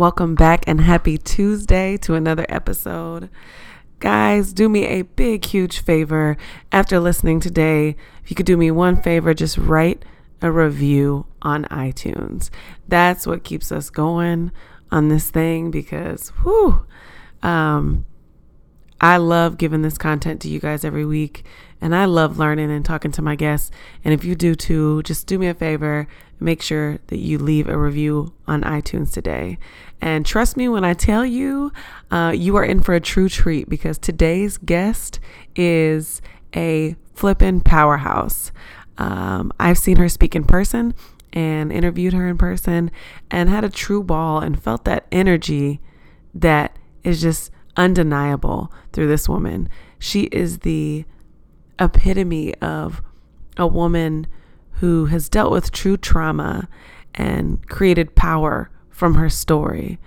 Welcome back and happy Tuesday to another episode. Guys, do me a big, huge favor after listening today. If you could do me one favor, just write a review on iTunes. That's what keeps us going on this thing because, whew, um, I love giving this content to you guys every week and I love learning and talking to my guests. And if you do too, just do me a favor make sure that you leave a review on iTunes today. And trust me when I tell you, uh, you are in for a true treat because today's guest is a flippin' powerhouse. Um, I've seen her speak in person and interviewed her in person and had a true ball and felt that energy that is just undeniable through this woman. She is the epitome of a woman who has dealt with true trauma and created power from her story.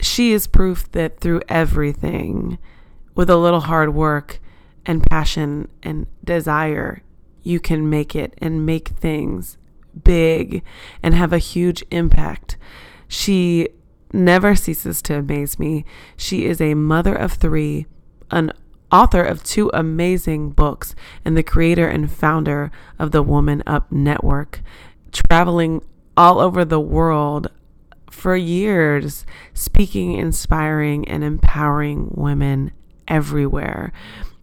She is proof that through everything, with a little hard work and passion and desire, you can make it and make things big and have a huge impact. She never ceases to amaze me. She is a mother of three, an author of two amazing books, and the creator and founder of the Woman Up Network, traveling all over the world for years, speaking, inspiring, and empowering women everywhere,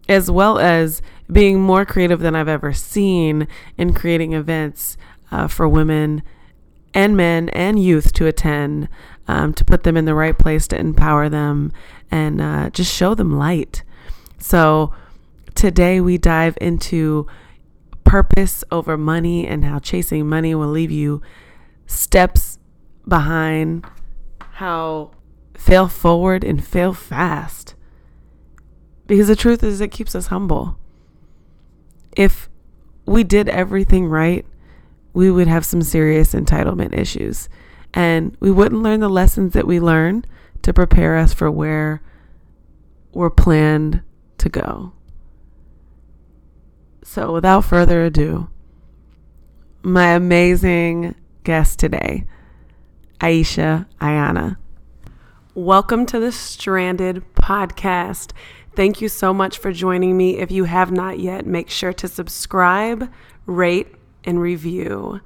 as well as being more creative than I've ever seen in creating events uh, for women and men and youth to attend, um, to put them in the right place to empower them and uh, just show them light. So today we dive into purpose over money and how chasing money will leave you steps behind, how fail forward and fail fast. Because the truth is, it keeps us humble. If we did everything right, we would have some serious entitlement issues. And we wouldn't learn the lessons that we learn to prepare us for where we're planned to go. So, without further ado, my amazing guest today, Aisha Ayana. Welcome to the Stranded podcast. Thank you so much for joining me. If you have not yet, make sure to subscribe, rate, and review.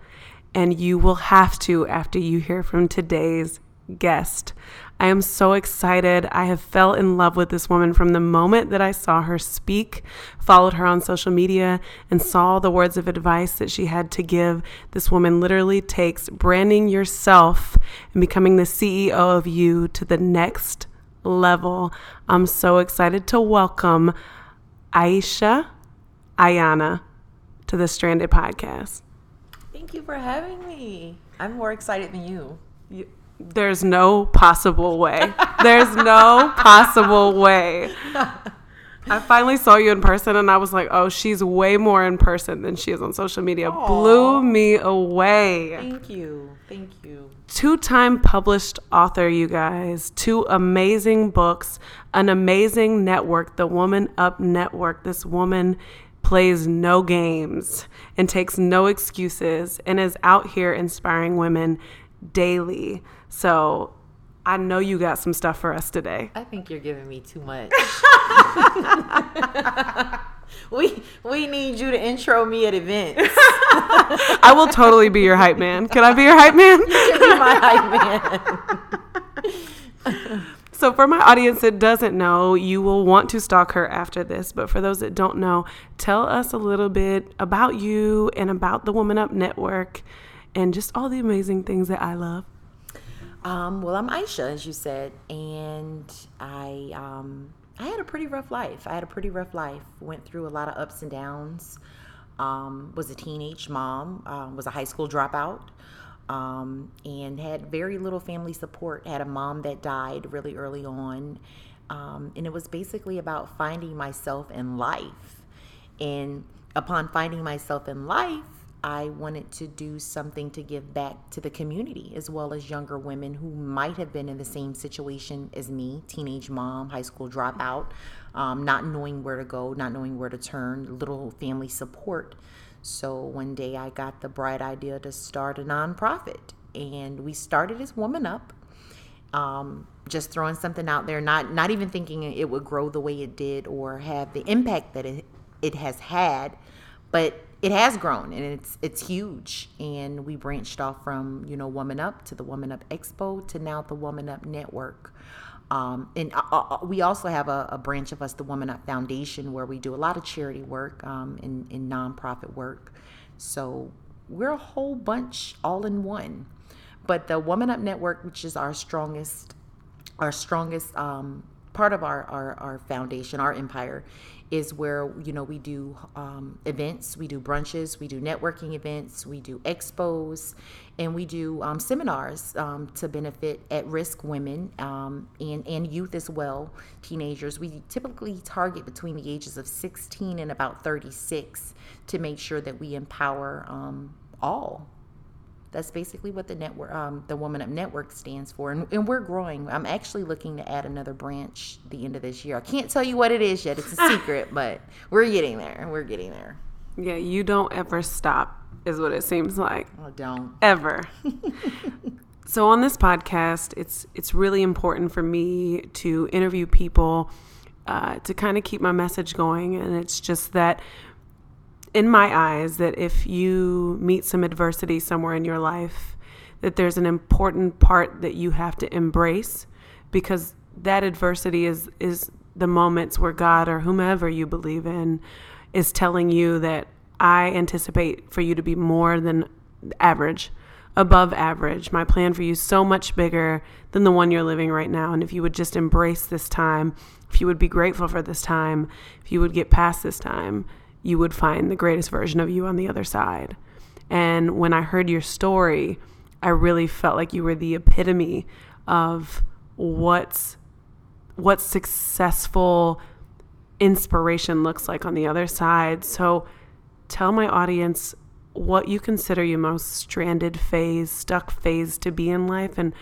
And you will have to after you hear from today's guest. I am so excited. I have fell in love with this woman from the moment that I saw her speak, followed her on social media, and saw the words of advice that she had to give. This woman literally takes branding yourself and becoming the CEO of you to the next level. I'm so excited to welcome Aisha Ayana to the Stranded podcast. Thank you for having me. I'm more excited than you. you there's no possible way. There's no possible way. I finally saw you in person and I was like, oh, she's way more in person than she is on social media. Aww. Blew me away. Thank you. Thank you. Two time published author, you guys. Two amazing books, an amazing network, the Woman Up Network. This woman plays no games and takes no excuses and is out here inspiring women daily. So I know you got some stuff for us today. I think you're giving me too much. we we need you to intro me at events. I will totally be your hype man. Can I be your hype man? You can be my hype man. so for my audience that doesn't know, you will want to stalk her after this. But for those that don't know, tell us a little bit about you and about the Woman Up Network and just all the amazing things that I love. Um, well, I'm Aisha, as you said, and I um, I had a pretty rough life. I had a pretty rough life. Went through a lot of ups and downs. um, was a teenage mom, um, was a high school dropout, um, and had very little family support. Had a mom that died really early on. Um, and it was basically about finding myself in life. And upon finding myself in life, I wanted to do something to give back to the community as well as younger women who might have been in the same situation as me teenage mom, high school dropout, um, not knowing where to go, not knowing where to turn, little family support. So one day I got the bright idea to start a nonprofit, and we started as Woman Up. Um, just throwing something out there, not not even thinking it would grow the way it did or have the impact that it it has had, but it has grown and it's it's huge. And we branched off from you know Woman Up to the Woman Up Expo to now the Woman Up Network. Um, and uh, uh, we also have a, a, branch of us, the Woman Up Foundation, where we do a lot of charity work um, and, and nonprofit work. So we're a whole bunch all in one. But the Woman Up Network, which is our strongest, our strongest um, part of our, our, our foundation, our empire, is where you know we do um, events we do brunches we do networking events we do expos and we do um, seminars um, to benefit at-risk women um, and, and youth as well teenagers. We typically target between the ages of 16 and about 36 to make sure that we empower um, all that's basically what the network, um, the Woman Up Network stands for, and, and, we're growing. I'm actually looking to add another branch the end of this year. I can't tell you what it is yet; it's a secret, but we're getting there. We're getting there. Yeah, you don't ever stop, is what it seems like. I don't ever. so on this podcast, it's it's really important for me to interview people uh, to kind of keep my message going, and it's just that in my eyes that if you meet some adversity somewhere in your life, that there's an important part that you have to embrace because that adversity is is the moments where God or whomever you believe in is telling you that I anticipate for you to be more than average, above average. My plan for you is so much bigger than the one you're living right now. And if you would just embrace this time, if you would be grateful for this time, if you would get past this time, you would find the greatest version of you on the other side. And when I heard your story, I really felt like you were the epitome of what's what successful inspiration looks like on the other side. So tell my audience what you consider your most stranded phase, stuck phase to be in life and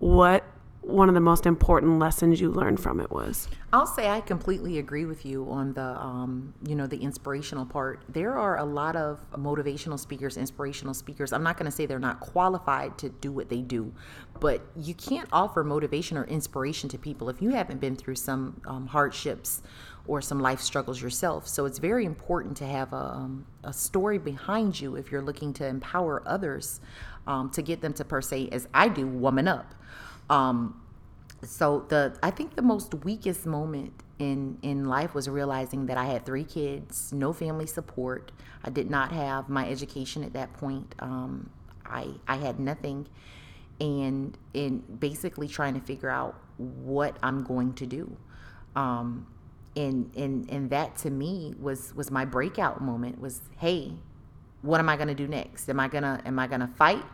what one of the most important lessons you learned from it was? I'll say I completely agree with you on the, um, you know, the inspirational part. There are a lot of motivational speakers, inspirational speakers. I'm not going to say they're not qualified to do what they do, but you can't offer motivation or inspiration to people if you haven't been through some um, hardships or some life struggles yourself. So it's very important to have a, um, a story behind you if you're looking to empower others um, to get them to per se, as I do, woman up. Um, so the I think the most weakest moment in in life was realizing that I had three kids, no family support. I did not have my education at that point. Um, I I had nothing, and in basically trying to figure out what I'm going to do. Um, and and and that to me was was my breakout moment. Was hey, what am I going to do next? Am I gonna am I gonna fight?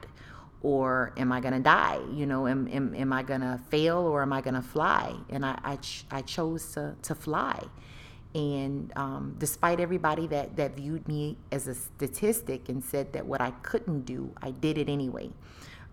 Or am I going to die? You know, am, am, am I going to fail or am I going to fly? And I, I, ch- I chose to, to fly. And um, despite everybody that, that viewed me as a statistic and said that what I couldn't do, I did it anyway.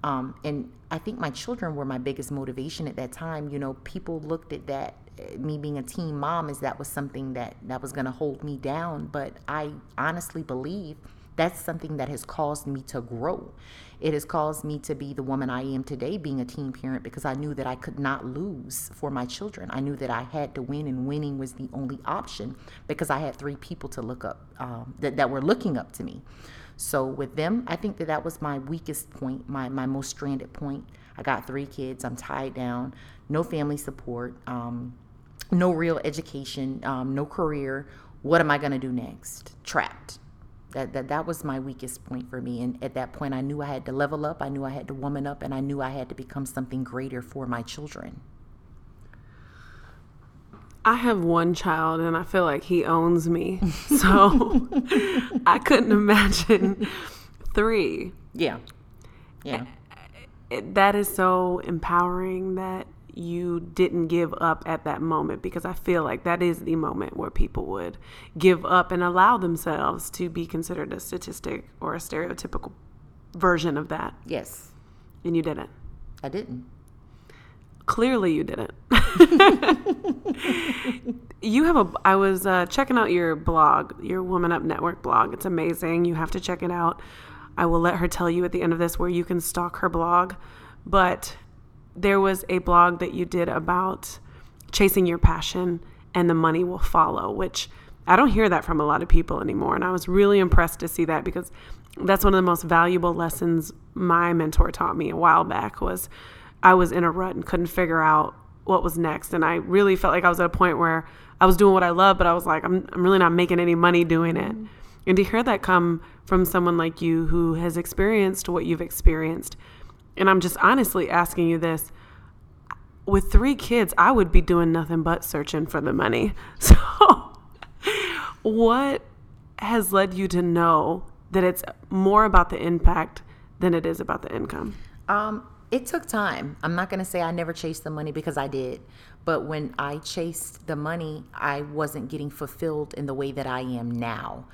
Um, and I think my children were my biggest motivation at that time. You know, people looked at that, eh, me being a teen mom, as that was something that, that was going to hold me down. But I honestly believe that's something that has caused me to grow. It has caused me to be the woman I am today, being a teen parent, because I knew that I could not lose for my children. I knew that I had to win, and winning was the only option because I had three people to look up um, that, that were looking up to me. So with them, I think that that was my weakest point, my, my most stranded point. I got three kids, I'm tied down, no family support, um, no real education, um, no career. What am I going to do next? Trapped that, that that was my weakest point for me and at that point i knew i had to level up i knew i had to woman up and i knew i had to become something greater for my children I have one child and I feel like he owns me. So I couldn't imagine three. Yeah. Yeah. That is so empowering that you didn't give up at that moment because I feel like that is the moment where people would give up and allow themselves to be considered a statistic or a stereotypical version of that. Yes. And you didn't. I didn't. Clearly, you didn't. you have a. I was uh, checking out your blog, your Woman Up Network blog. It's amazing. You have to check it out. I will let her tell you at the end of this where you can stalk her blog. But there was a blog that you did about chasing your passion and the money will follow, which I don't hear that from a lot of people anymore. And I was really impressed to see that because that's one of the most valuable lessons my mentor taught me a while back was I was in a rut and couldn't figure out what was next. And I really felt like I was at a point where I was doing what I love, but I was like, I'm, I'm really not making any money doing it. Mm-hmm. And to hear that come from someone like you who has experienced what you've experienced, and I'm just honestly asking you this with three kids, I would be doing nothing but searching for the money. So, what has led you to know that it's more about the impact than it is about the income? Um, it took time. I'm not going to say I never chased the money because I did. But when I chased the money, I wasn't getting fulfilled in the way that I am now.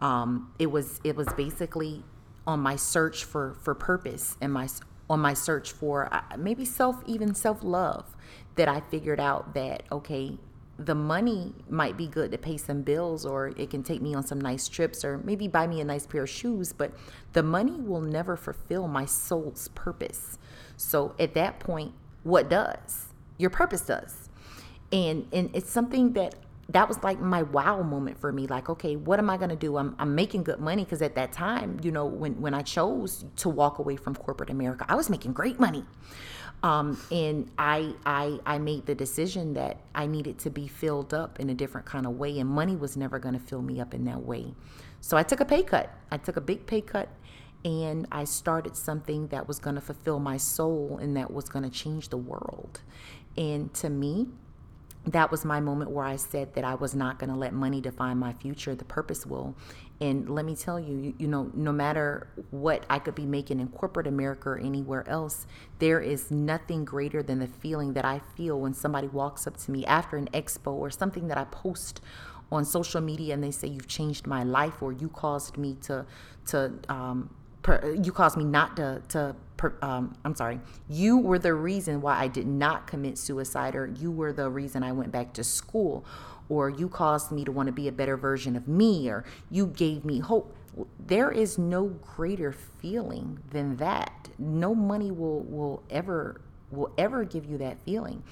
Um, it was it was basically on my search for for purpose and my on my search for uh, maybe self even self love that I figured out that okay the money might be good to pay some bills or it can take me on some nice trips or maybe buy me a nice pair of shoes but the money will never fulfill my soul's purpose. So at that point what does? Your purpose does. And and it's something that that was like my wow moment for me like okay what am i going to do? I'm, I'm making good money because at that time you know when, when i chose to walk away from corporate america i was making great money. Um, and I, I i made the decision that i needed to be filled up in a different kind of way and money was never going to fill me up in that way. So i took a pay cut. I took a big pay cut and i started something that was going to fulfill my soul and that was going to change the world. And to me that was my moment where I said that I was not going to let money define my future. The purpose will. And let me tell you, you, you, know, no matter what I could be making in corporate America or anywhere else, there is nothing greater than the feeling that I feel when somebody walks up to me after an expo or something that I post on social media and they say you've changed my life or you caused me to to um, per, you caused me not to to per, um, I'm sorry, you were the reason why I did not commit suicide, or you were the reason I went back to school, or you caused me to want to be a better version of me, or you gave me hope. There is no greater feeling than that. No money will will ever will ever give you that feeling.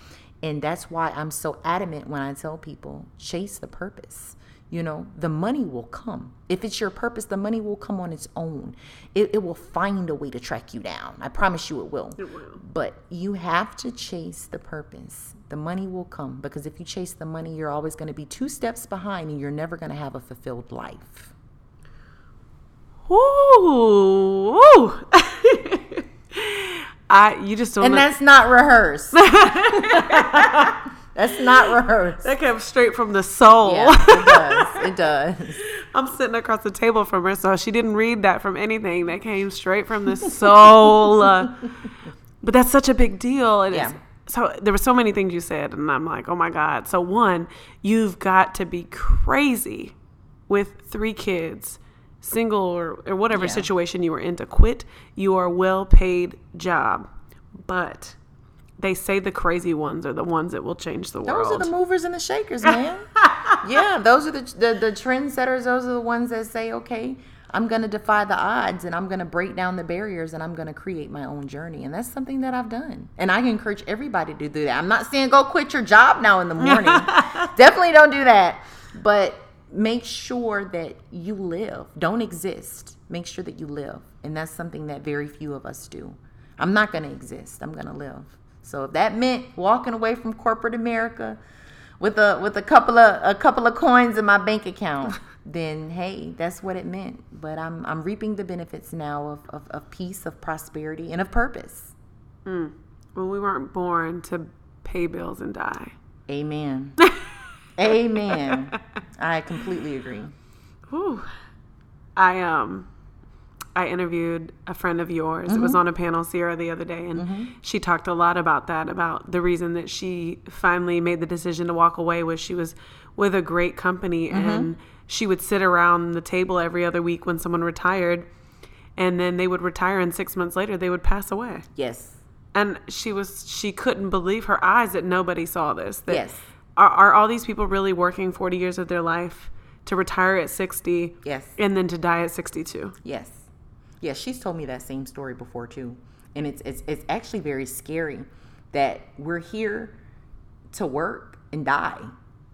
And that's why I'm so adamant when I tell people chase the purpose you know the money will come. If it's your purpose the money will come on its own. It, it will find a way to track you down. I promise you it will. it will. But you have to chase the purpose. The money will come because if you chase the money you're always going to be two steps behind and you're never going to have a fulfilled life. Ooh, ooh. I you just don't and know- that's not rehearsed that's not rehearsed that came straight from the soul. yeah it does it does I'm sitting across the table from her, so she didn't read that from anything. That came straight from the soul. But that's such a big deal. And it's- Yeah. so there were so many things you said, and I'm like, oh my god. So one, you've got to be crazy with three kids, single or, or whatever Yeah. situation you were in to quit your well-paid job. But they say the crazy ones are the ones that will change the world. Those are the movers and the shakers, man. yeah, those are the, the the trendsetters. Those are the ones that say, okay, I'm gonna defy the odds and I'm gonna break down the barriers and I'm gonna create my own journey. And that's something that I've done. And I encourage everybody to do that. I'm not saying go quit your job now in the morning. Definitely don't do that. But make sure that you live. Don't exist. Make sure that you live. And that's something that very few of us do. I'm not gonna exist. I'm gonna live. So if that meant walking away from corporate America with a with a couple of a couple of coins in my bank account, then hey, that's what it meant. But I'm I'm reaping the benefits now of, of, of peace, of prosperity, and of purpose. well, we weren't born to pay bills and die. Amen. Amen. I completely agree. Whew. I um I interviewed a friend of yours. It was mm-hmm. on a panel, Sierra, the other day, and mm-hmm. she talked a lot about that, about the reason that she finally made the decision to walk away was she was with a great company mm-hmm. and she would sit around the table every other week when someone retired and then they would retire and six months later they would pass away. Yes. And she was she couldn't believe her eyes that nobody saw this. That Yes. Are, are all these people really working 40 years of their life to retire at 60 Yes. and then to die at 62? Yes. Yes, she's told me that same story before too. And it's it's it's actually very scary that we're here to work and die.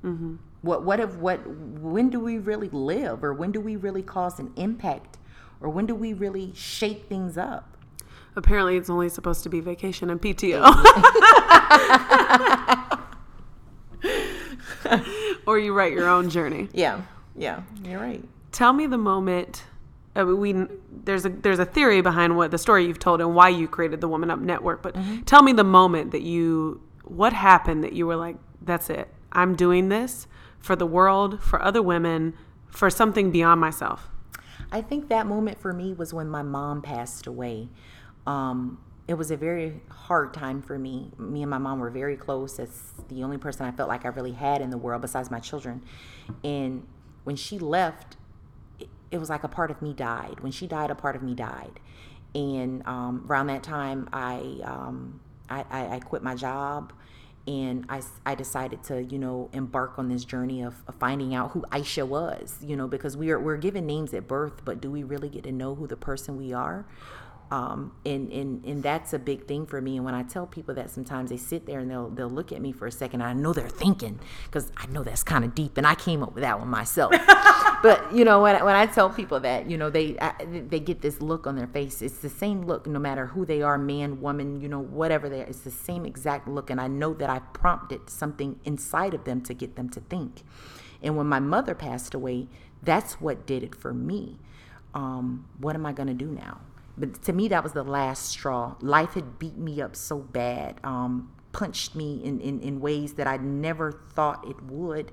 Mm-hmm. What what if what when do we really live or when do we really cause an impact or when do we really shake things up? Apparently, it's only supposed to be vacation and PTO. or you write your own journey. Yeah. Yeah. You're right. Tell me the moment. Uh, we there's a there's a theory behind what the story you've told and why you created the Woman Up Network. But tell me the moment that you what happened that you were like, that's it. I'm doing this for the world, for other women, for something beyond myself. I think that moment for me was when my mom passed away. Um, it was a very hard time for me. Me and my mom were very close. It's the only person I felt like I really had in the world besides my children. And when she left, it, was like a part of me died. When she died, a part of me died. And um, around that time, I, um, I, I, I quit my job and I, I decided to you know embark on this journey of, of finding out who Aisha was you know because we are we're given names at birth but do we really get to know who the person we are um, and, and and that's a big thing for me. And when I tell people that sometimes they sit there and they'll they'll look at me for a second I know they're thinking because I know that's kind of deep and I came up with that one myself. But you know when, I- when I tell people that you know they I, they get this look on their face. It's the same look no matter who they are man woman you know whatever they are. It's the same exact look. And I know that I prompted something inside of them to get them to think. And when my mother passed away that's what did it for me. Um, what am I going to do now but to me that was the last straw life had beat me up so bad um, punched me in, in, in ways that I never thought it would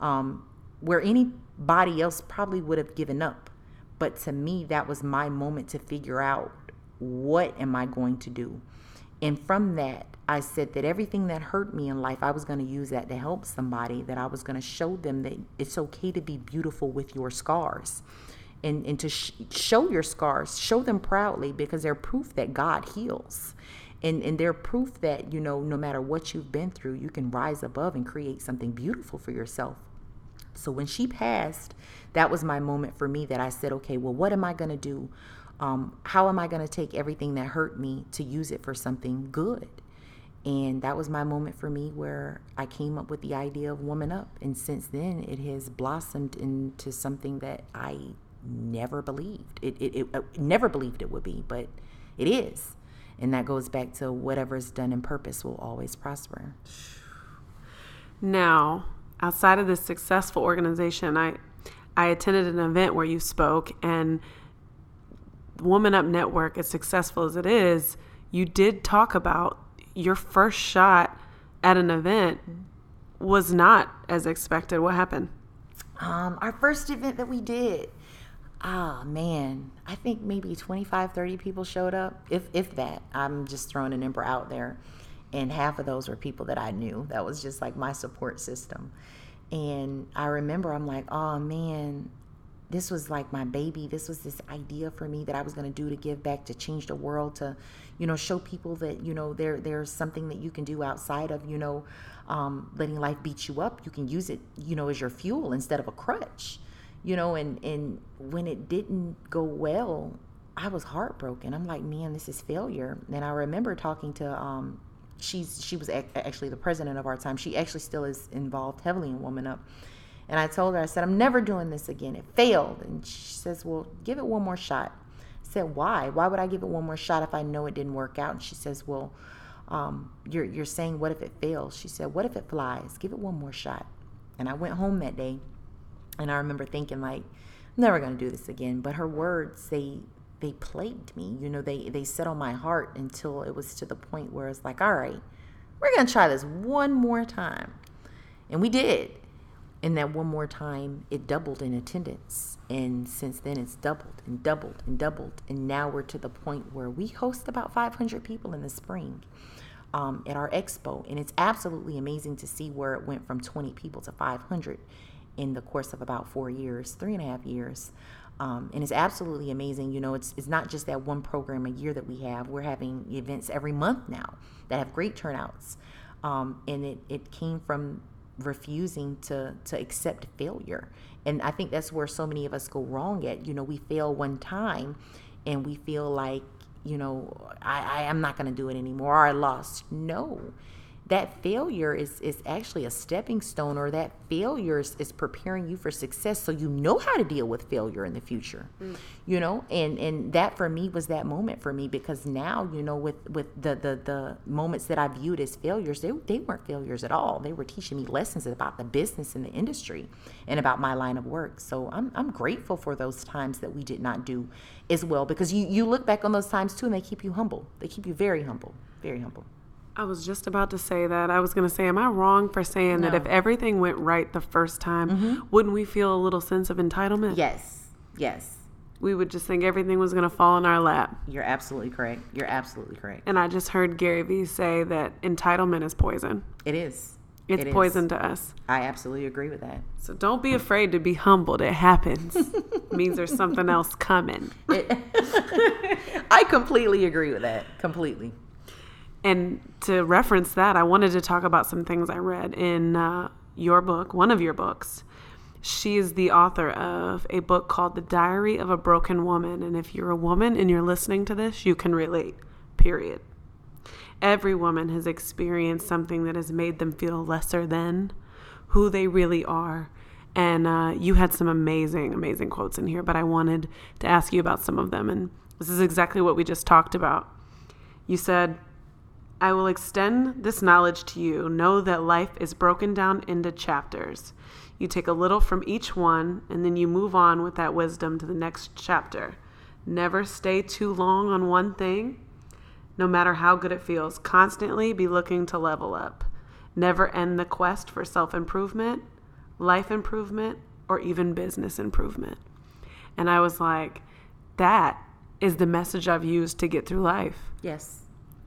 um, where anybody else probably would have given up. But to me, that was my moment to figure out what am I going to do. And from that, I said that everything that hurt me in life, I was going to use that to help somebody, that I was going to show them that it's okay to be beautiful with your scars. And, and to sh- show your scars, show them proudly because they're proof that God heals. And, and they're proof that, you know, no matter what you've been through, you can rise above and create something beautiful for yourself. So when she passed, that was my moment for me that I said, okay, well, what am I going to do? Um, how am I going to take everything that hurt me to use it for something good? And that was my moment for me where I came up with the idea of Woman Up. And since then, it has blossomed into something that I never believed. It, it, it uh, never believed it would be, but it is. And that goes back to whatever is done in purpose will always prosper. Now, outside of this successful organization, I I attended an event where you spoke and Woman Up Network, as successful as it is, you did talk about your first shot at an event was not as expected. What happened? Um, our first event that we did, ah man, I think maybe 25, 30 people showed up, if if that. I'm just throwing a number out there. And half of those were people that I knew. That was just like my support system. And I remember I'm like, oh man, this was like my baby. This was this idea for me that I was going to do to give back, to change the world, to, you know, show people that, you know, there there's something that you can do outside of, you know, um, letting life beat you up. You can use it, you know, as your fuel instead of a crutch, you know, and, and when it didn't go well, I was heartbroken. I'm like, man, this is failure. And I remember talking to, um, she's, she was ac- actually the president of our time. She actually still is involved heavily in Woman Up. And I told her, I said, I'm never doing this again. It failed. And she says, Well, give it one more shot. I said, Why? Why would I give it one more shot if I know it didn't work out? And she says, Well, um, you're, you're saying, What if it fails? She said, What if it flies? Give it one more shot. And I went home that day. And I remember thinking, like, I'm never going to do this again. But her words, they, they plagued me. You know, they, they set on my heart until it was to the point where it's like, all right, we're to try this one more time. And we did. and that one more time, it doubled in attendance. And since then, it's doubled and doubled and doubled. And now we're to the point where we host about 500 people in the spring um, at our expo. And it's absolutely amazing to see where it went from 20 people to 500 in the course of about four years, three and a half years. Um, and it's absolutely amazing. You know, it's, it's not just that one program a year that we have. We're having events every month now that have great turnouts. Um, and it, it came from refusing to to accept failure and i think that's where so many of us go wrong at you know we fail one time and we feel like you know i, I am not going to do it anymore or i lost no that failure is is actually a stepping stone or that failure is, is preparing you for success. So you know how to deal with failure in the future mm. you know? And and that for me was that moment for me because now you know with with the the, the moments that i viewed as failures they, they weren't failures at all. They were teaching me lessons about the business and the industry and about my line of work. So i'm, I'm grateful for those times that we did not do as well because you you look back on those times too and they keep you humble. They keep you very humble very humble I was just about to say that. I was going to say, am I wrong for saying no. that if everything went right the first time, mm-hmm. wouldn't we feel a little sense of entitlement? Yes. Yes. We would just think everything was going to fall in our lap. You're absolutely correct. You're absolutely correct. And I just heard Gary Vee say that entitlement is poison. It is. It's it poison is. to us. I absolutely agree with that. So don't be afraid to be humbled. It happens. it means there's something else coming. It, I completely agree with that. Completely. And to reference that, I wanted to talk about some things I read in uh, your book, one of your books. She is the author of a book called The Diary of a Broken Woman. And if you're a woman and you're listening to this, you can relate, period. Every woman has experienced something that has made them feel lesser than who they really are. And uh, you had some amazing, amazing quotes in here, but I wanted to ask you about some of them. And this is exactly what we just talked about. You said, I will extend this knowledge to you. Know that life is broken down into chapters. You take a little from each one, and then you move on with that wisdom to the next chapter. Never stay too long on one thing, no matter how good it feels. Constantly be looking to level up. Never end the quest for self improvement, life improvement, or even business improvement. And I was like, that is the message I've used to get through life. Yes.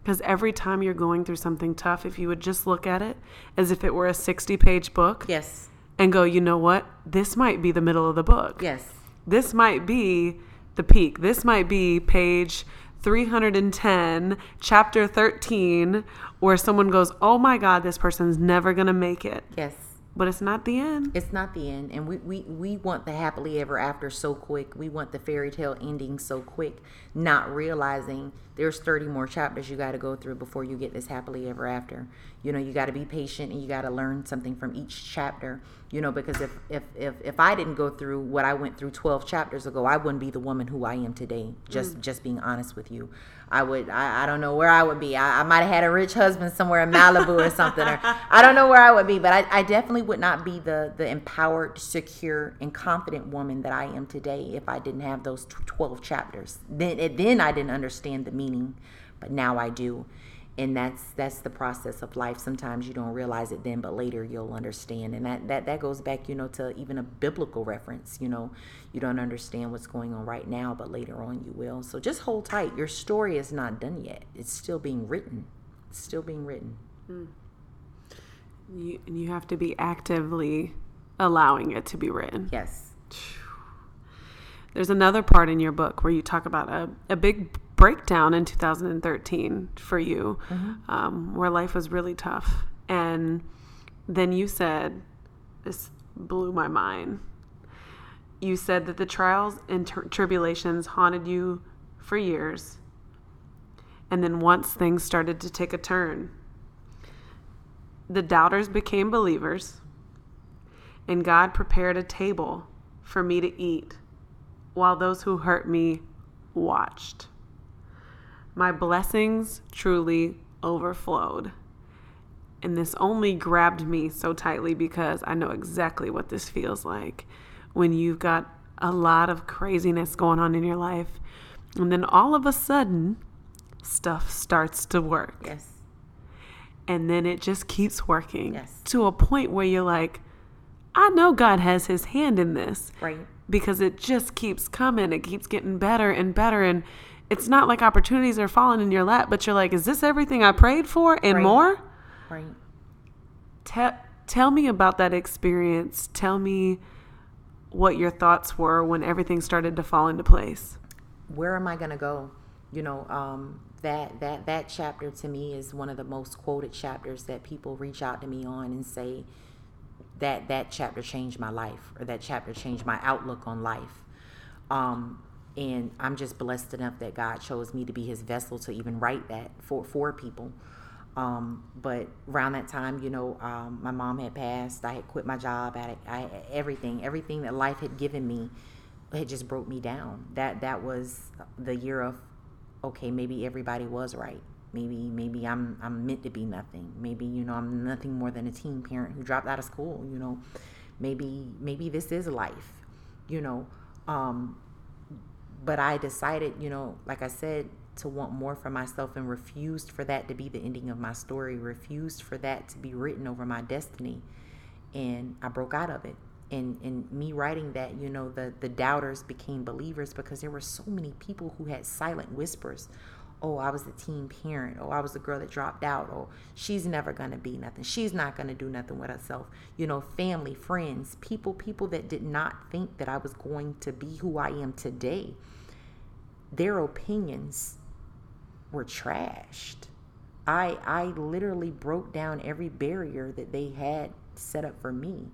Because every time you're going through something tough, if you would just look at it as if it were a 60 page book. Yes. And go, you know what? This might be the middle of the book. Yes. This might be the peak. This might be page 310, chapter 13, where someone goes, oh my God, this person's never going to make it. Yes. But it's not the end. It's not the end. And we, we, we want the happily ever after so quick. We want the fairy tale ending so quick, not realizing there's 30 more chapters you got to go through before you get this happily ever after. You know, you got to be patient and you got to learn something from each chapter. You know, because if, if, if, if I didn't go through what I went through 12 chapters ago, I wouldn't be the woman who I am today. Just, mm. just being honest with you. I would, I, I don't know where I would be. I, I might have had a rich husband somewhere in Malibu or something, or I don't know where I would be, but I, I definitely would not be the, the empowered, secure, and confident woman that I am today if I didn't have those 12 chapters. Then, then I didn't understand the meaning, but now I do and that's that's the process of life. Sometimes you don't realize it then but later you'll understand. And that that that goes back you know to even a biblical reference you know. You don't understand what's going on right now but later on you will. So just hold tight. Your story is not done yet. It's still being written. It's still being written. Mm. you, and you have to be actively allowing it to be written. Yes. There's another part in your book where you talk about a, a big breakdown in 2013 for you, mm-hmm. um, where life was really tough. And then you said, this blew my mind. You said that the trials and ter- tribulations haunted you for years. And then once things started to take a turn, the doubters became believers, and God prepared a table for me to eat while those who hurt me watched. My blessings truly overflowed. And this only grabbed me so tightly because I know exactly what this feels like when you've got a lot of craziness going on in your life. And then all of a sudden, stuff starts to work. Yes. And then it just keeps working yes. to a point where you're like, I know God has his hand in this. Right. Because it just keeps coming. It keeps getting better and better. And it's not like opportunities are falling in your lap, but you're like, is this everything I prayed for and Right. more? Right. Tell tell me about that experience. Tell me what your thoughts were when everything started to fall into place. where am I going to go? You know, um, that that that chapter to me is one of the most quoted chapters that people reach out to me on and say that that chapter changed my life or that chapter changed my outlook on life. Um, and I'm just blessed enough that God chose me to be His vessel to even write that for for people. Um, but around that time, you know, um, my mom had passed. I had quit my job. I, had, I everything, everything that life had given me, it just broke me down. That that was the year of, okay, maybe everybody was right. Maybe maybe I'm I'm meant to be nothing. Maybe you know I'm nothing more than a teen parent who dropped out of school. You know, maybe maybe this is life. You know, um, but I decided, you know, like I said, to want more for myself and refused for that to be the ending of my story, refused for that to be written over my destiny. And I broke out of it. And and me writing that, you know, the the doubters became believers because there were so many people who had silent whispers. Oh, I was the teen parent. Oh, I was the girl that dropped out. Oh, she's never gonna be nothing. She's not gonna do nothing with herself. You know, family, friends, people, people that did not think that I was going to be who I am today their opinions were trashed. I I literally broke down every barrier that they had set up for me.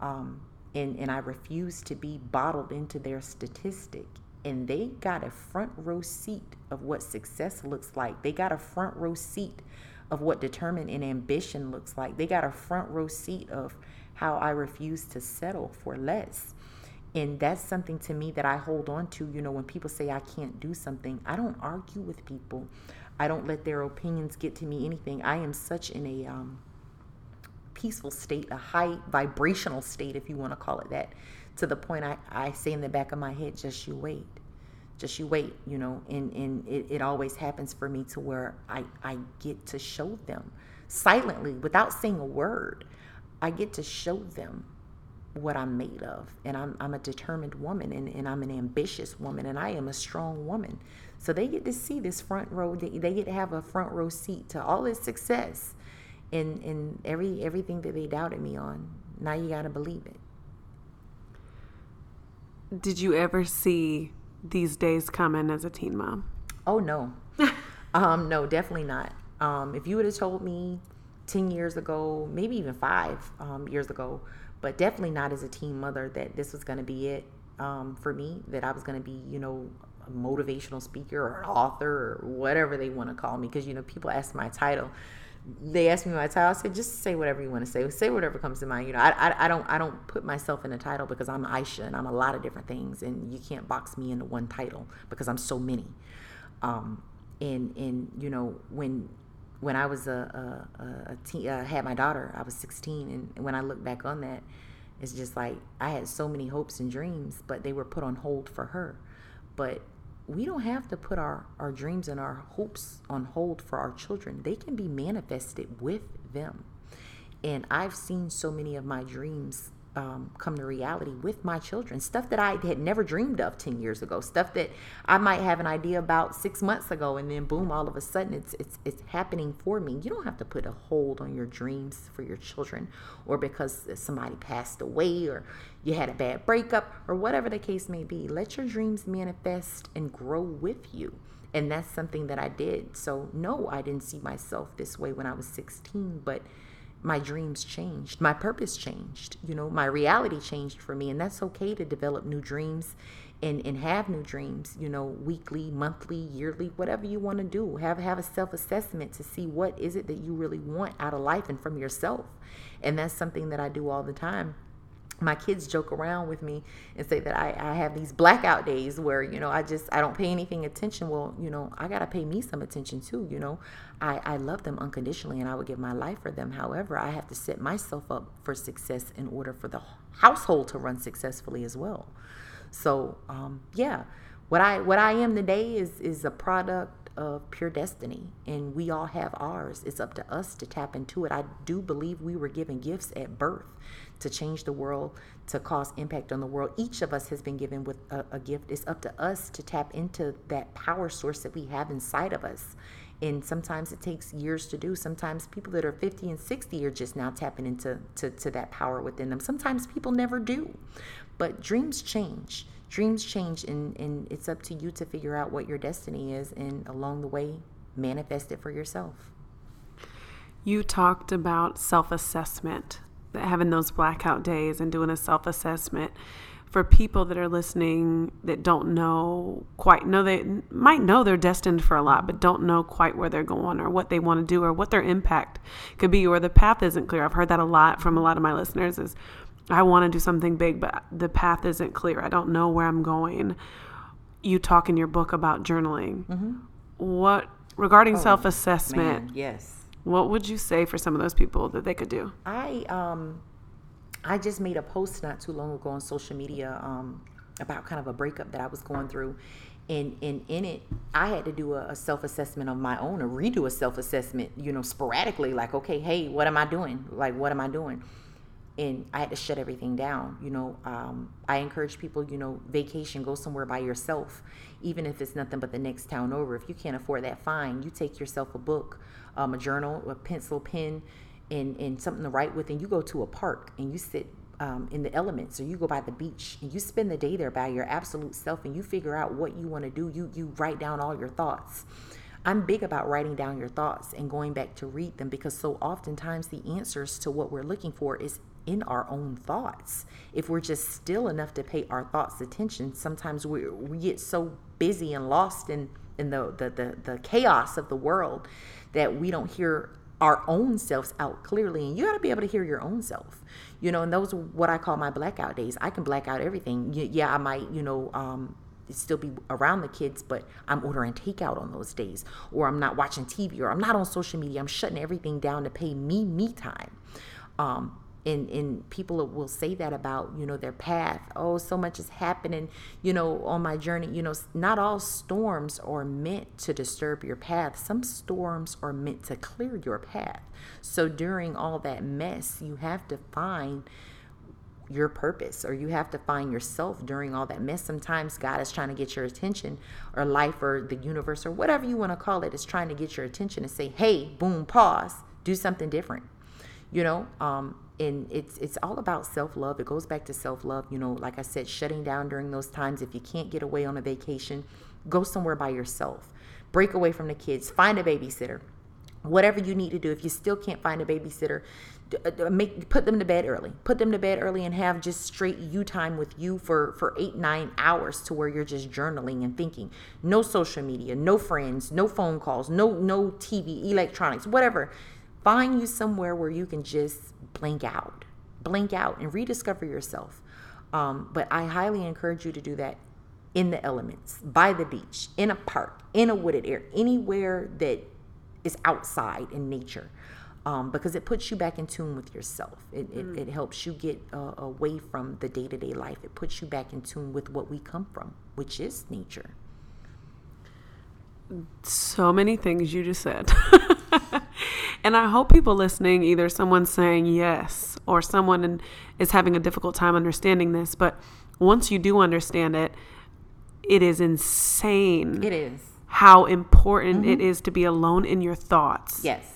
Um, and, and I refused to be bottled into their statistic. And they got a front row seat of what success looks like. They got a front row seat of what determined and ambition looks like. They got a front row seat of how I refuse to settle for less. And that's something to me that I hold on to. You know, when people say I can't do something, I don't argue with people. I don't let their opinions get to me anything. I am such in a um, peaceful state, a high vibrational state, if you want to call it that, to the point I, I say in the back of my head, just you wait. Just you wait, you know, and, and it, it always happens for me to where I, I get to show them silently without saying a word. I get to show them what I'm made of. And I'm, I'm a determined woman and, and I'm an ambitious woman and I am a strong woman. So they get to see this front row, they, they get to have a front row seat to all this success and, and every everything that they doubted me on. Now you got to believe it. Did you ever see these days coming as a teen mom? Oh no, um, no, definitely not. Um, if you would have told me ten years ago, maybe even five um, years ago, but definitely not as a teen mother, that this was going to be it um, for me. That I was going to be, you know, a motivational speaker or an author or whatever they want to call me. Because you know, people ask my title. They ask me my title. I said, just say whatever you want to say. Say whatever comes to mind. You know, I, I, I don't I don't put myself in a title because I'm Aisha and I'm a lot of different things, and you can't box me into one title because I'm so many. Um, and and you know when when I was a, a, a teen, uh, had my daughter, I was 16, and when I look back on that, it's just like I had so many hopes and dreams, but they were put on hold for her. But we don't have to put our, our dreams and our hopes on hold for our children. They can be manifested with them. And I've seen so many of my dreams um, come to reality with my children. Stuff that I had never dreamed of 10 years ago. Stuff that I might have an idea about six months ago, and then boom, all of a sudden it's, it's, it's happening for me. You don't have to put a hold on your dreams for your children, or because somebody passed away, or you had a bad breakup, or whatever the case may be. Let your dreams manifest and grow with you. And that's something that I did. So, no, I didn't see myself this way when I was 16, but my dreams changed. My purpose changed. You know, my reality changed for me. And that's okay to develop new dreams and, and have new dreams, you know, weekly, monthly, yearly, whatever you want to do. Have have a self-assessment to see what is it that you really want out of life and from yourself. And that's something that I do all the time my kids joke around with me and say that I, I have these blackout days where you know i just i don't pay anything attention well you know i gotta pay me some attention too you know i i love them unconditionally and i would give my life for them however i have to set myself up for success in order for the household to run successfully as well so um, yeah what i what i am today is is a product of pure destiny, and we all have ours. It's up to us to tap into it. I do believe we were given gifts at birth to change the world, to cause impact on the world. Each of us has been given with a, a gift. It's up to us to tap into that power source that we have inside of us. And sometimes it takes years to do. Sometimes people that are 50 and 60 are just now tapping into to, to that power within them. Sometimes people never do. But dreams change dreams change and, and it's up to you to figure out what your destiny is and along the way manifest it for yourself you talked about self-assessment having those blackout days and doing a self-assessment for people that are listening that don't know quite know they might know they're destined for a lot but don't know quite where they're going or what they want to do or what their impact could be or the path isn't clear i've heard that a lot from a lot of my listeners is I want to do something big, but the path isn't clear. I don't know where I'm going. You talk in your book about journaling. Mm-hmm. What regarding oh, self assessment? Yes. What would you say for some of those people that they could do? I um, I just made a post not too long ago on social media um, about kind of a breakup that I was going through, and, and in it i had to do a, a, self-assessment of my own or redo a self-assessment you know sporadically like okay hey what am i doing like what am i doing and I had to shut everything down. You know, um, I encourage people, you know, vacation, go somewhere by yourself, even if it's nothing but the next town over. If you can't afford that, fine. You take yourself a book, um, a journal, a pencil, pen, and, and something to write with, and you go to a park and you sit um, in the elements, or you go by the beach and you spend the day there by your absolute self, and you figure out what you want to do. You you write down all your thoughts. I'm big about writing down your thoughts and going back to read them because so oftentimes the answers to what we're looking for is in our own thoughts. If we're just still enough to pay our thoughts attention, sometimes we, we get so busy and lost in, in the, the, the, the chaos of the world that we don't hear our own selves out clearly. And you got to be able to hear your own self, you know, and those are what I call my blackout days. I can black out everything. Yeah, I might, you know, um, still be around the kids, but I'm ordering takeout on those days, or I'm not watching TV, or I'm not on social media. I'm shutting everything down to pay me me time. Um, and and people will say that about you know their path. Oh so much is happening you know on my journey. You know not all storms are meant to disturb your path. Some storms are meant to clear your path. So during all that mess you have to find your purpose or you have to find yourself during all that mess. Sometimes god is trying to get your attention or life or the universe or whatever you want to call it is trying to get your attention and say hey boom pause. Do something different you know um and it's it's all about self-love. It goes back to self-love you know like i said shutting down during those times. If you can't get away on a vacation go somewhere by yourself. Break away from the kids. Find a babysitter. Whatever you need to do. If you still can't find a babysitter uh, make put them to bed early. Put them to bed early and have just straight you time with you for for eight nine hours to where you're just journaling and thinking. No social media no friends no phone calls no no tv electronics whatever find you somewhere where you can just blink out, blink out, and rediscover yourself. Um, but I highly encourage you to do that in the elements, by the beach, in a park, in a wooded area, anywhere that is outside in nature. Um, because it puts you back in tune with yourself. It, mm. it, it, helps you get uh, away from the day to day life. It puts you back in tune with what we come from, which is nature. So many things you just said. And I hope people listening, either someone saying yes or someone is having a difficult time understanding this, but once you do understand it, it is insane. It is. How important mm-hmm. it is to be alone in your thoughts. Yes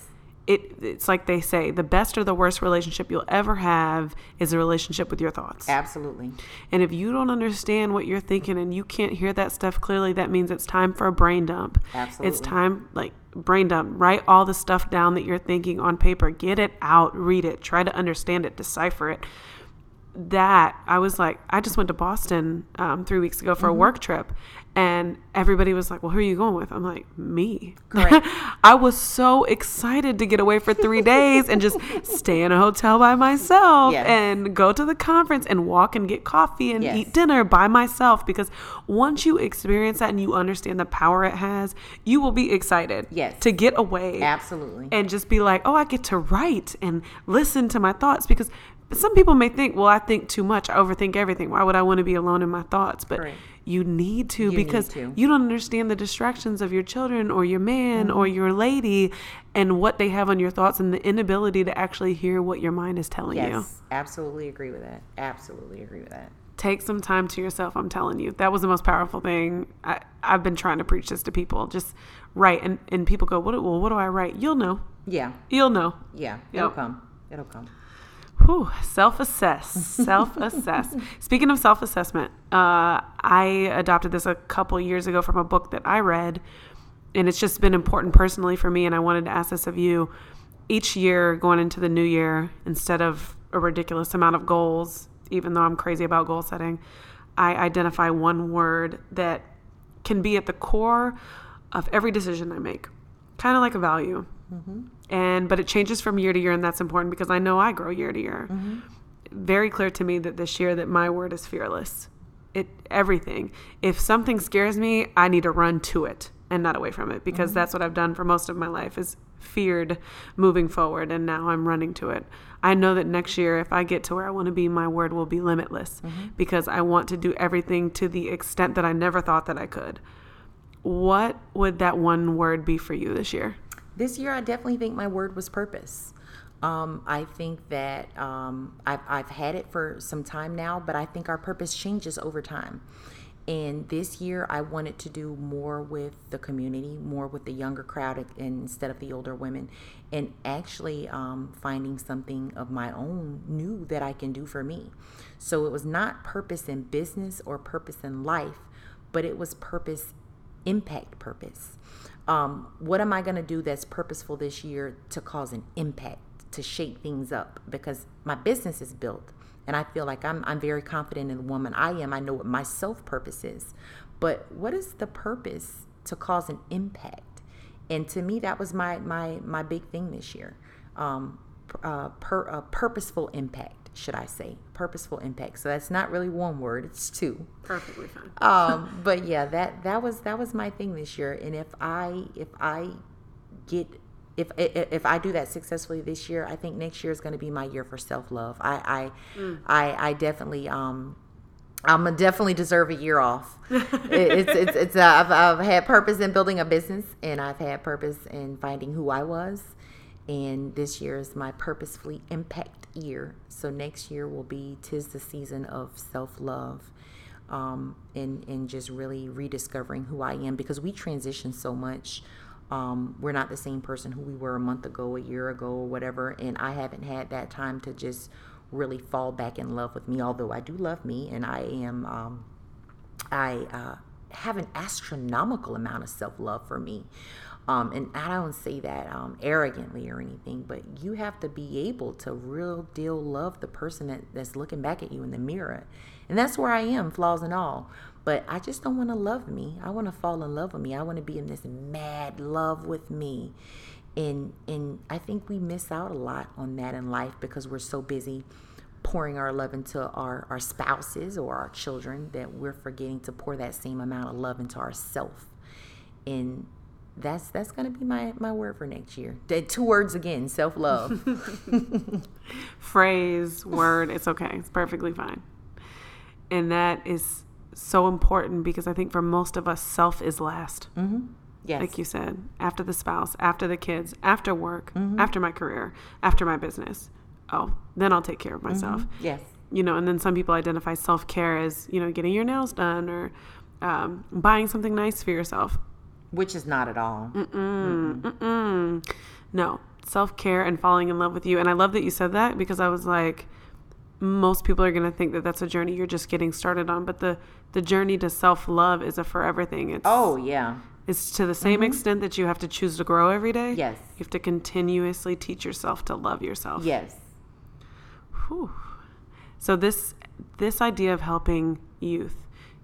it it's like they say the best or the worst relationship you'll ever have is a relationship with your thoughts absolutely and if you don't understand what you're thinking and you can't hear that stuff clearly that means it's time for a brain dump absolutely it's time like brain dump. Write all the stuff down that you're thinking on paper. Get it out. Read it. Try to understand it. Decipher it that I was like, I just went to Boston um, three weeks ago for mm-hmm. a work trip, and everybody was like, "Well, who are you going with?" I'm like, "Me." I was so excited to get away for three days and just stay in a hotel by myself yes. and go to the conference and walk and get coffee and yes. eat dinner by myself. Because once you experience that and you understand the power it has, you will be excited. Yes. To get away. Absolutely. And just be like, "Oh, I get to write and listen to my thoughts." Because some people may think, well, I think too much. I overthink everything. Why would I want to be alone in my thoughts? But right. you need to You need because to. you don't understand the distractions of your children or your man Mm-hmm. or your lady and what they have on your thoughts and the inability to actually hear what your mind is telling you. Yes, absolutely agree with that. Absolutely agree with that. Take some time to yourself. I'm telling you, that was the most powerful thing. I, I've been trying to preach this to people. Just write, and, and people go, "What? Well, what do I write?" You'll know. Yeah, You'll know. yeah, it'll Yep. come. It'll come. Whew, self-assess, self-assess. Speaking of self-assessment, uh, I adopted this a couple years ago from a book that I read, and it's just been important personally for me. And I wanted to ask this of you: each year going into the new year, instead of a ridiculous amount of goals, even though I'm crazy about goal setting, I identify one word that can be at the core of every decision I make, kind of like a value and but it changes from year to year and that's important because i know i grow year to year. Mm-hmm. Very clear to me that this year that my word is fearless. It everything. If something scares me i need to run to it and not away from it because mm-hmm. that's what i've done for most of my life is feared moving forward and now i'm running to it. I know that next year if i get to where i want to be my word will be limitless mm-hmm. because i want to do everything to the extent that i never thought that i could. What would that one word be for you this year This year, I definitely think my word was purpose. Um, I think that um, I've, I've had it for some time now, but I think our purpose changes over time. And this year, I wanted to do more with the community, more with the younger crowd instead of the older women, and actually um, finding something of my own new that I can do for me. So it was not purpose in business or purpose in life, but it was purpose, impact purpose um, what am I going to do that's purposeful this year to cause an impact, to shake things up? Because my business is built, and I feel like I'm, I'm very confident in the woman I am. I know what my self purpose is. But what is the purpose to cause an impact? And to me, that was my, my, my big thing this year. Um, uh, per, uh, purposeful impact, should I say? Purposeful impact. So that's not really one word; it's two perfectly fine um but yeah that that was that was my thing this year and if i if i get if if, if i do that successfully this year i think next year is going to be my year for self-love i i I, I definitely um I'm definitely deserve a year off. It's it's it's uh, I've, I've had purpose in building a business, and I've had purpose in finding who I was. And this year is my purposefully impact year. So next year will be tis the season of self love, um, and and just really rediscovering who I am because we transition so much. Um, we're not the same person who we were a month ago, a year ago, or whatever. And I haven't had that time to just really fall back in love with me. Although I do love me, and I am. Um, I uh, have an astronomical amount of self love for me. Um, and I don't say that um, arrogantly or anything, but you have to be able to real deal love the person that, that's looking back at you in the mirror. And that's where I am, flaws and all. But I just don't want to love me. I want to fall in love with me. I want to be in this mad love with me. And, and I think we miss out a lot on that in life because we're so busy pouring our love into our, our spouses or our children that we're forgetting to pour that same amount of love into ourself and that's that's gonna be my my word for next year two words again self-love phrase, word, it's okay. It's perfectly fine. And that is so important because I think for most of us, self is last. yes Like you said, after the spouse, after the kids, after work, Mm-hmm. after my career, after my business. Oh, then I'll take care of myself. yes You know, and then some people identify self care as, you know, getting your nails done or um, buying something nice for yourself. Which is not at all Mm, no, self care and falling in love with you. And I love that you said that because I was like, most people are going to think that that's a journey you're just getting started on, but the the journey to self love is a forever thing. It's oh yeah it's to the same extent that you have to choose to grow every day. Yes. you have to continuously teach yourself to love yourself. yes Whew. So this this idea of helping youth,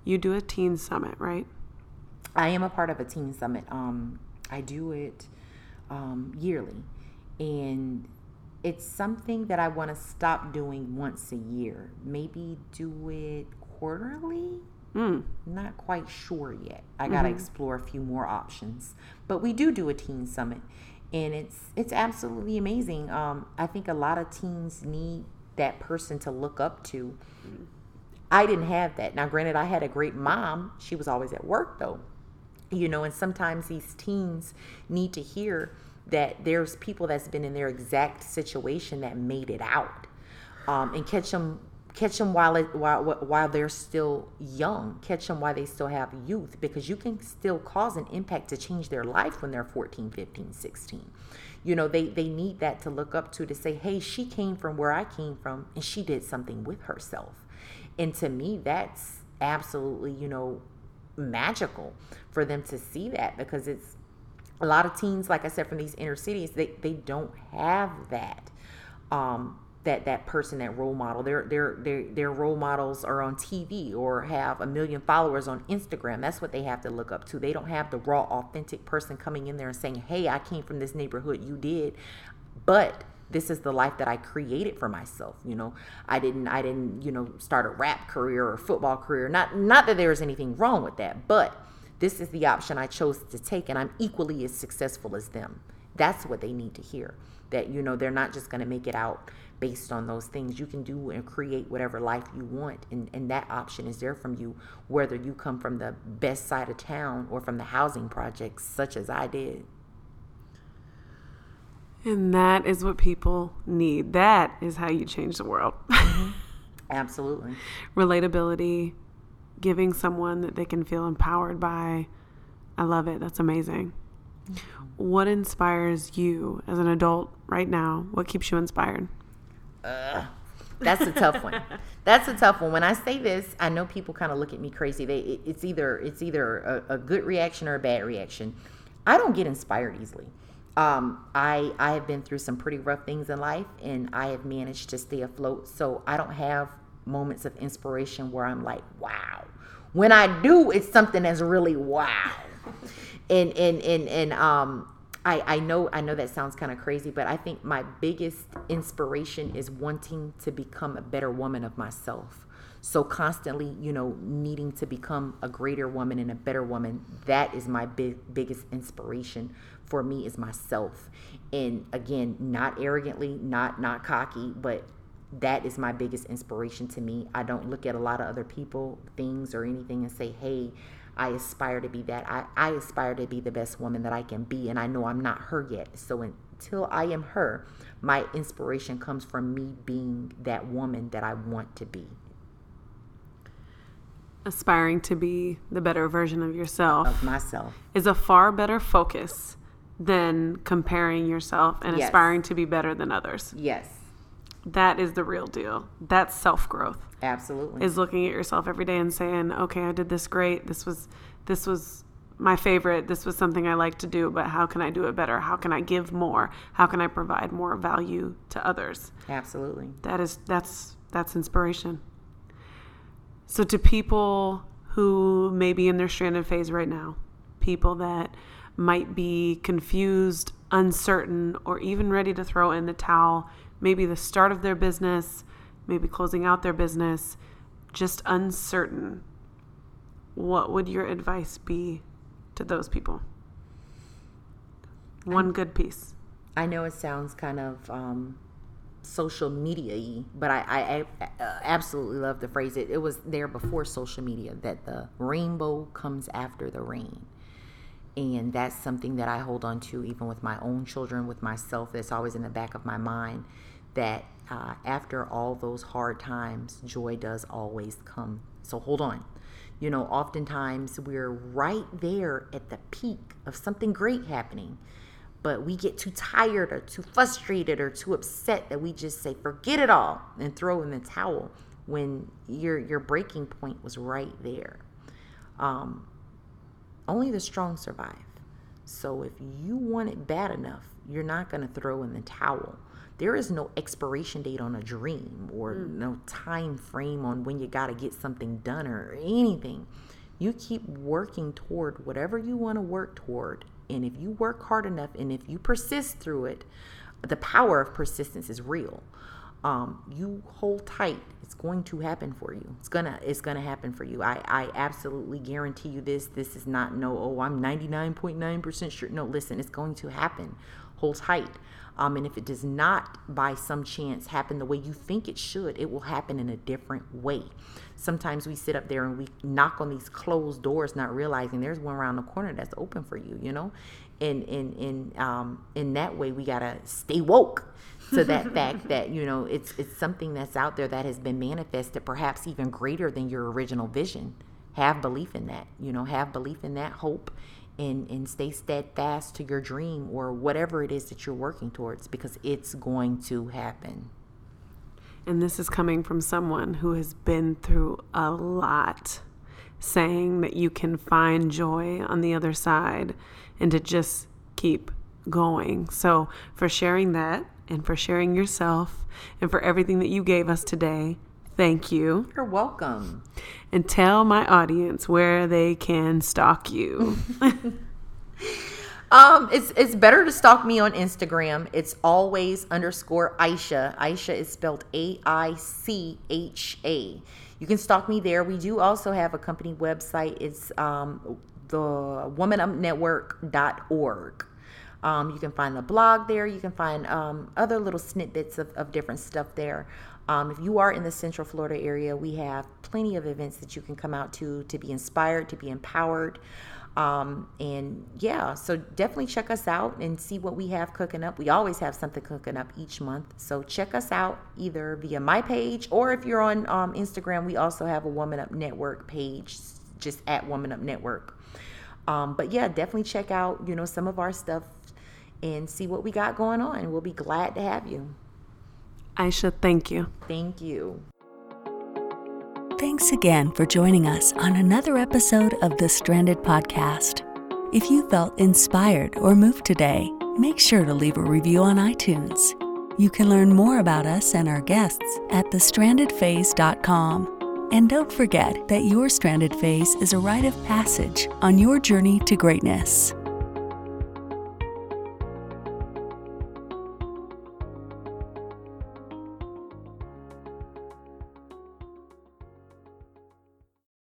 you do a teen summit, right? I am a part of a teen summit. Um, I do it um, yearly, and it's something that I want to stop doing once a year. Maybe do it quarterly. Mm. Not quite sure yet. I got to explore a few more options. But we do do a teen summit, and it's it's absolutely amazing. Um, I think a lot of teens need that person to look up to. I didn't have that. Now, granted, I had a great mom. She was always at work though. You know, and sometimes these teens need to hear that there's people that's been in their exact situation that made it out, um, and catch them catch them while it while while they're still young. Catch them while they still have youth because you can still cause an impact to change their life when they're 14 15 16 you know they they need that to look up to to say hey she came from where i came from and she did something with herself. And to me that's absolutely you know magical for them to see that because it's a lot of teens like i said from these inner cities they, they don't have that um, that that person that role model. Their their their their role models are on TV or have a million followers on Instagram. That's what they have to look up to. They don't have the raw authentic person coming in there and saying hey I came from this neighborhood. You did. But this is the life that I created for myself you know? I didn't I didn't you know start a rap career or football career not not that there's anything wrong with that but this is the option I chose to take and I'm equally as successful as them. That's what they need to hear that you know they're not just going to make it out based on those things. You can do and create whatever life you want and, and that option is there from you whether you come from the best side of town or from the housing projects such as i did and that is what people need that is how you change the world mm-hmm. absolutely relatability giving someone that they can feel empowered by i love it that's amazing what inspires you as an adult right now? What keeps you inspired? Uh, that's a tough one. That's a tough one. When I say this, I know people kind of look at me crazy. They, it, it's either it's either a, a, good reaction or a bad reaction. I don't get inspired easily. Um, I I have been through some pretty rough things in life, and I have managed to stay afloat. So I don't have moments of inspiration where I'm like, wow. When I do, it's something that's really wow and and and and um I, I know I know that sounds kind of crazy, but I think my biggest inspiration is wanting to become a better woman of myself. So constantly, you know, needing to become a greater woman and a better woman, that is my big biggest inspiration for me is myself. And again, not arrogantly, not not cocky, but that is my biggest inspiration to me. I don't look at a lot of other people, things or anything and say, "Hey, I aspire to be that. I, I aspire to be the best woman that I can be, and I know I'm not her yet. So until I am her, my inspiration comes from me being that woman that I want to be. Aspiring to be the better version of yourself, of myself, is a far better focus than comparing yourself and yes. aspiring to be better than others. Yes. That is the real deal. That's self growth. Absolutely. Is looking at yourself every day and saying, "Okay, I did this great. This was this was my favorite. This was something I like to do, but how can I do it better? How can I give more? How can I provide more value to others?" Absolutely. That is that's that's inspiration. So to people who may be in their stranded phase right now, people that might be confused, uncertain, or even ready to throw in the towel maybe the start of their business, maybe closing out their business, just uncertain, what would your advice be to those people? One good piece. I know it sounds kind of um, social media y, but I, I, I, uh, absolutely love the phrase. It, it was there before social media that the rainbow comes after the rain. And that's something that I hold on to even with my own children, with myself. That's always in the back of my mind that uh, after all those hard times, joy does always come. So hold on. You know, oftentimes we're right there at the peak of something great happening, but we get too tired or too frustrated or too upset that we just say, forget it all and throw in the towel when your, your breaking point was right there. Um, only the strong survive. So if you want it bad enough, you're not going to throw in the towel there is no expiration date on a dream or mm. no time frame on when you got to get something done or anything. You keep working toward whatever you want to work toward. And if you work hard enough and if you persist through it, the power of persistence is real. Um, you hold tight. It's going to happen for you. It's gonna it's gonna happen for you. I, I absolutely guarantee you this. This is not no, oh, I'm 99.9% sure. No, listen, it's going to happen hold tight. Um, and if it does not by some chance happen the way you think it should, it will happen in a different way. Sometimes we sit up there and we knock on these closed doors, not realizing there's one around the corner that's open for you, you know? And in in um, in that way we gotta stay woke to that fact that, you know, it's it's something that's out there that has been manifested perhaps even greater than your original vision. Have belief in that, you know, have belief in that hope and and stay steadfast to your dream or whatever it is that you're working towards because it's going to happen. And this is coming from someone who has been through a lot, saying that you can find joy on the other side and to just keep going. So, for sharing that and for sharing yourself and for everything that you gave us today, thank you. You're welcome. And tell my audience where they can stalk you. Um, it's it's better to stalk me on Instagram. It's always underscore Aicha. Aicha is spelled A I C H A. You can stalk me there. We do also have a company website. It's um, the womanupnetwork.org. Um, you can find the blog there. You can find um, other little snippets of, of different stuff there. Um, if you are in the Central Florida area, we have plenty of events that you can come out to to be inspired, to be empowered. Um, and yeah, so definitely check us out and see what we have cooking up. We always have something cooking up each month. So check us out either via my page or if you're on um, Instagram, we also have a Woman Up Network page, just at Woman Up Network. Um, but yeah, definitely check out, you know, some of our stuff and see what we got going on. We'll be glad to have you. Aicha, thank you. Thank you. Thanks again for joining us on another episode of the Stranded Podcast. If you felt inspired or moved today, make sure to leave a review on iTunes. You can learn more about us and our guests at thestrandedphase.com. And don't forget that your stranded phase is a rite of passage on your journey to greatness.